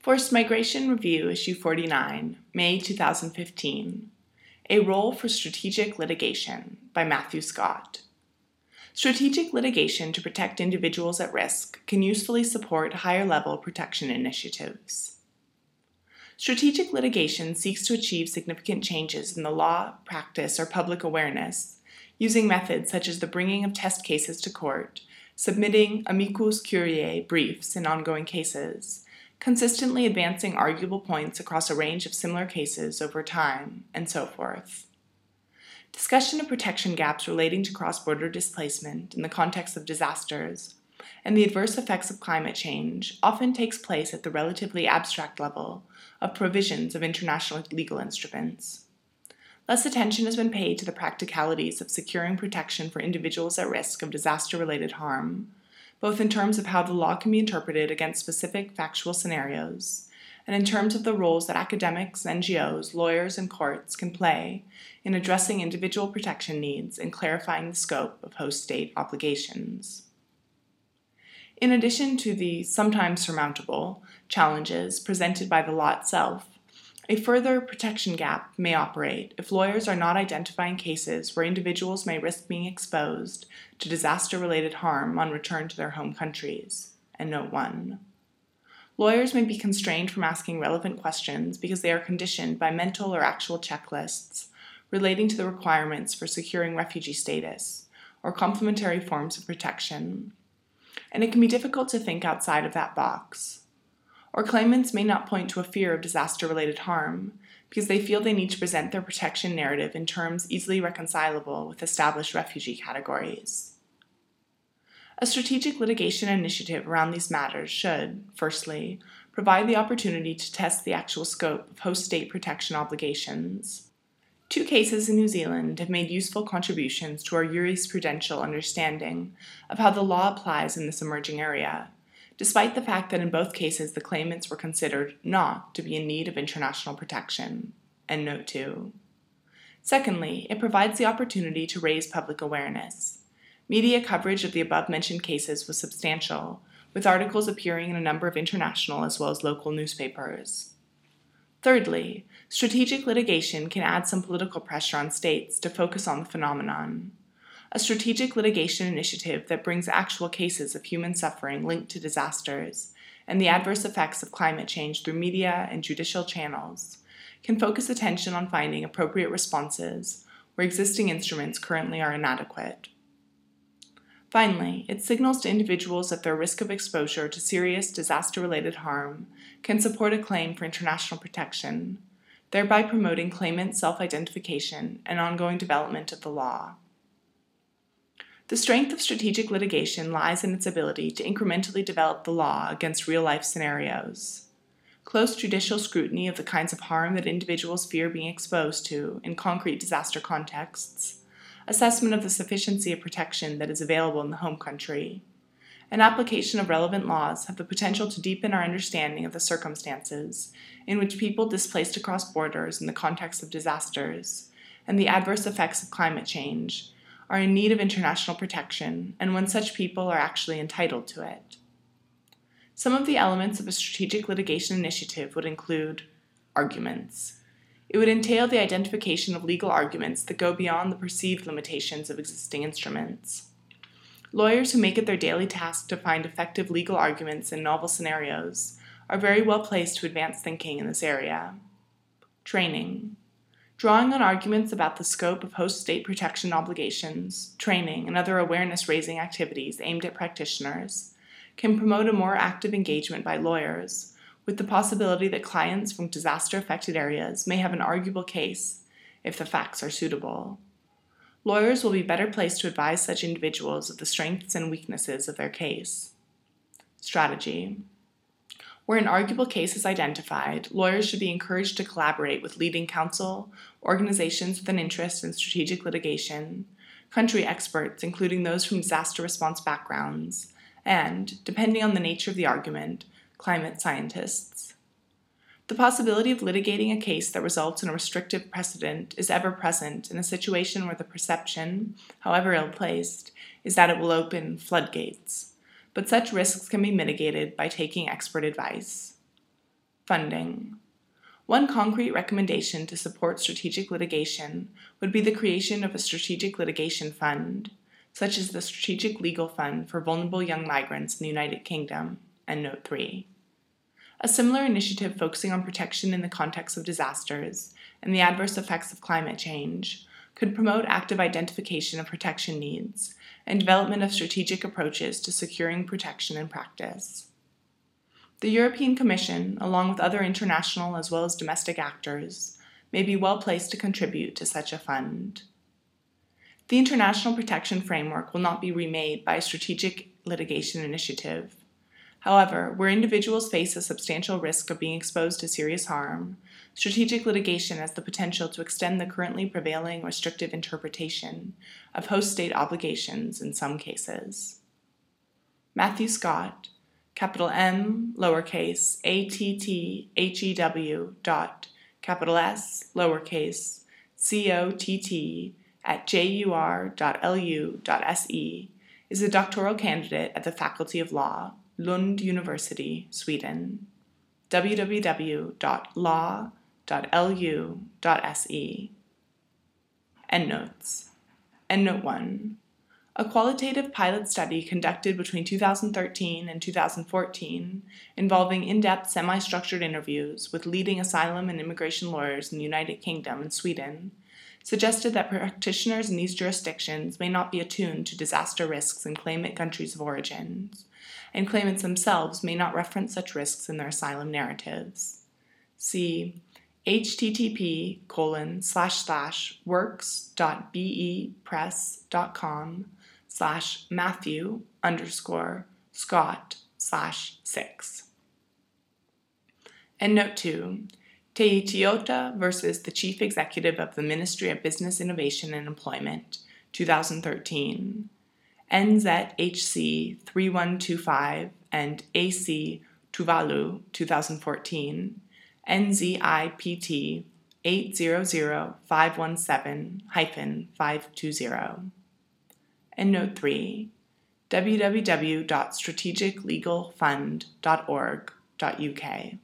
Forced Migration Review, Issue 49, May 2015. A Role for Strategic Litigation by Matthew Scott. Strategic litigation to protect individuals at risk can usefully support higher level protection initiatives. Strategic litigation seeks to achieve significant changes in the law, practice, or public awareness using methods such as the bringing of test cases to court, submitting amicus curiae briefs in ongoing cases, consistently advancing arguable points across a range of similar cases over time, and so forth. Discussion of protection gaps relating to cross border displacement in the context of disasters and the adverse effects of climate change often takes place at the relatively abstract level of provisions of international legal instruments. Less attention has been paid to the practicalities of securing protection for individuals at risk of disaster related harm, both in terms of how the law can be interpreted against specific factual scenarios, and in terms of the roles that academics, NGOs, lawyers, and courts can play in addressing individual protection needs and clarifying the scope of host state obligations. In addition to the sometimes surmountable challenges presented by the law itself, a further protection gap may operate if lawyers are not identifying cases where individuals may risk being exposed to disaster related harm on return to their home countries. Endnote 1. Lawyers may be constrained from asking relevant questions because they are conditioned by mental or actual checklists relating to the requirements for securing refugee status or complementary forms of protection. And it can be difficult to think outside of that box or claimants may not point to a fear of disaster related harm because they feel they need to present their protection narrative in terms easily reconcilable with established refugee categories. A strategic litigation initiative around these matters should, firstly, provide the opportunity to test the actual scope of host state protection obligations. Two cases in New Zealand have made useful contributions to our jurisprudential understanding of how the law applies in this emerging area, despite the fact that in both cases the claimants were considered not to be in need of international protection. Endnote 2. Secondly, it provides the opportunity to raise public awareness. Media coverage of the above mentioned cases was substantial, with articles appearing in a number of international as well as local newspapers. Thirdly, strategic litigation can add some political pressure on states to focus on the phenomenon a strategic litigation initiative that brings actual cases of human suffering linked to disasters and the adverse effects of climate change through media and judicial channels, can focus attention on finding appropriate responses where existing instruments currently are inadequate. Finally, it signals to individuals that their risk of exposure to serious disaster related harm can support a claim for international protection, thereby promoting claimant self identification and ongoing development of the law. The strength of strategic litigation lies in its ability to incrementally develop the law against real life scenarios. Close judicial scrutiny of the kinds of harm that individuals fear being exposed to in concrete disaster contexts, assessment of the sufficiency of protection that is available in the home country, and application of relevant laws have the potential to deepen our understanding of the circumstances in which people displaced across borders in the context of disasters and the adverse effects of climate change are in need of international protection and when such people are actually entitled to it. Some of the elements of a strategic litigation initiative would include arguments. It would entail the identification of legal arguments that go beyond the perceived limitations of existing instruments. Lawyers who make it their daily task to find effective legal arguments in novel scenarios are very well placed to advance thinking in this area. Training. Drawing on arguments about the scope of host state protection obligations, training, and other awareness raising activities aimed at practitioners can promote a more active engagement by lawyers, with the possibility that clients from disaster affected areas may have an arguable case if the facts are suitable. Lawyers will be better placed to advise such individuals of the strengths and weaknesses of their case. Strategy where an arguable case is identified, lawyers should be encouraged to collaborate with leading counsel, organizations with an interest in strategic litigation, country experts, including those from disaster response backgrounds, and, depending on the nature of the argument, climate scientists. The possibility of litigating a case that results in a restrictive precedent is ever present in a situation where the perception, however ill placed, is that it will open floodgates but such risks can be mitigated by taking expert advice. Funding. One concrete recommendation to support strategic litigation would be the creation of a strategic litigation fund, such as the Strategic Legal Fund for Vulnerable Young Migrants in the United Kingdom, endnote 3. A similar initiative focusing on protection in the context of disasters and the adverse effects of climate change could promote active identification of protection needs and development of strategic approaches to securing protection in practice. The European Commission, along with other international as well as domestic actors, may be well placed to contribute to such a fund. The international protection framework will not be remade by a strategic litigation initiative. However, where individuals face a substantial risk of being exposed to serious harm, strategic litigation has the potential to extend the currently prevailing restrictive interpretation of host state obligations in some cases. Matthew Scott, capital M, lowercase, A T T H E W dot, capital S, lowercase, C O T T at jur.lu.se, is a doctoral candidate at the Faculty of Law, Lund University, Sweden. www.law.lu.se. Endnotes. Endnote 1 a qualitative pilot study conducted between 2013 and 2014 involving in depth semi structured interviews with leading asylum and immigration lawyers in the United Kingdom and Sweden suggested that practitioners in these jurisdictions may not be attuned to disaster risks in claimant countries of origin, and claimants themselves may not reference such risks in their asylum narratives. See http colon slash slash works.bepress.com slash Matthew underscore Scott slash six. Endnote two, Teitiota versus the Chief Executive of the Ministry of Business Innovation and Employment, 2013. NZHC 3125 and AC Tuvalu 2014, NZIPT 800517 520 endnote 3 www.strategiclegalfund.org.uk.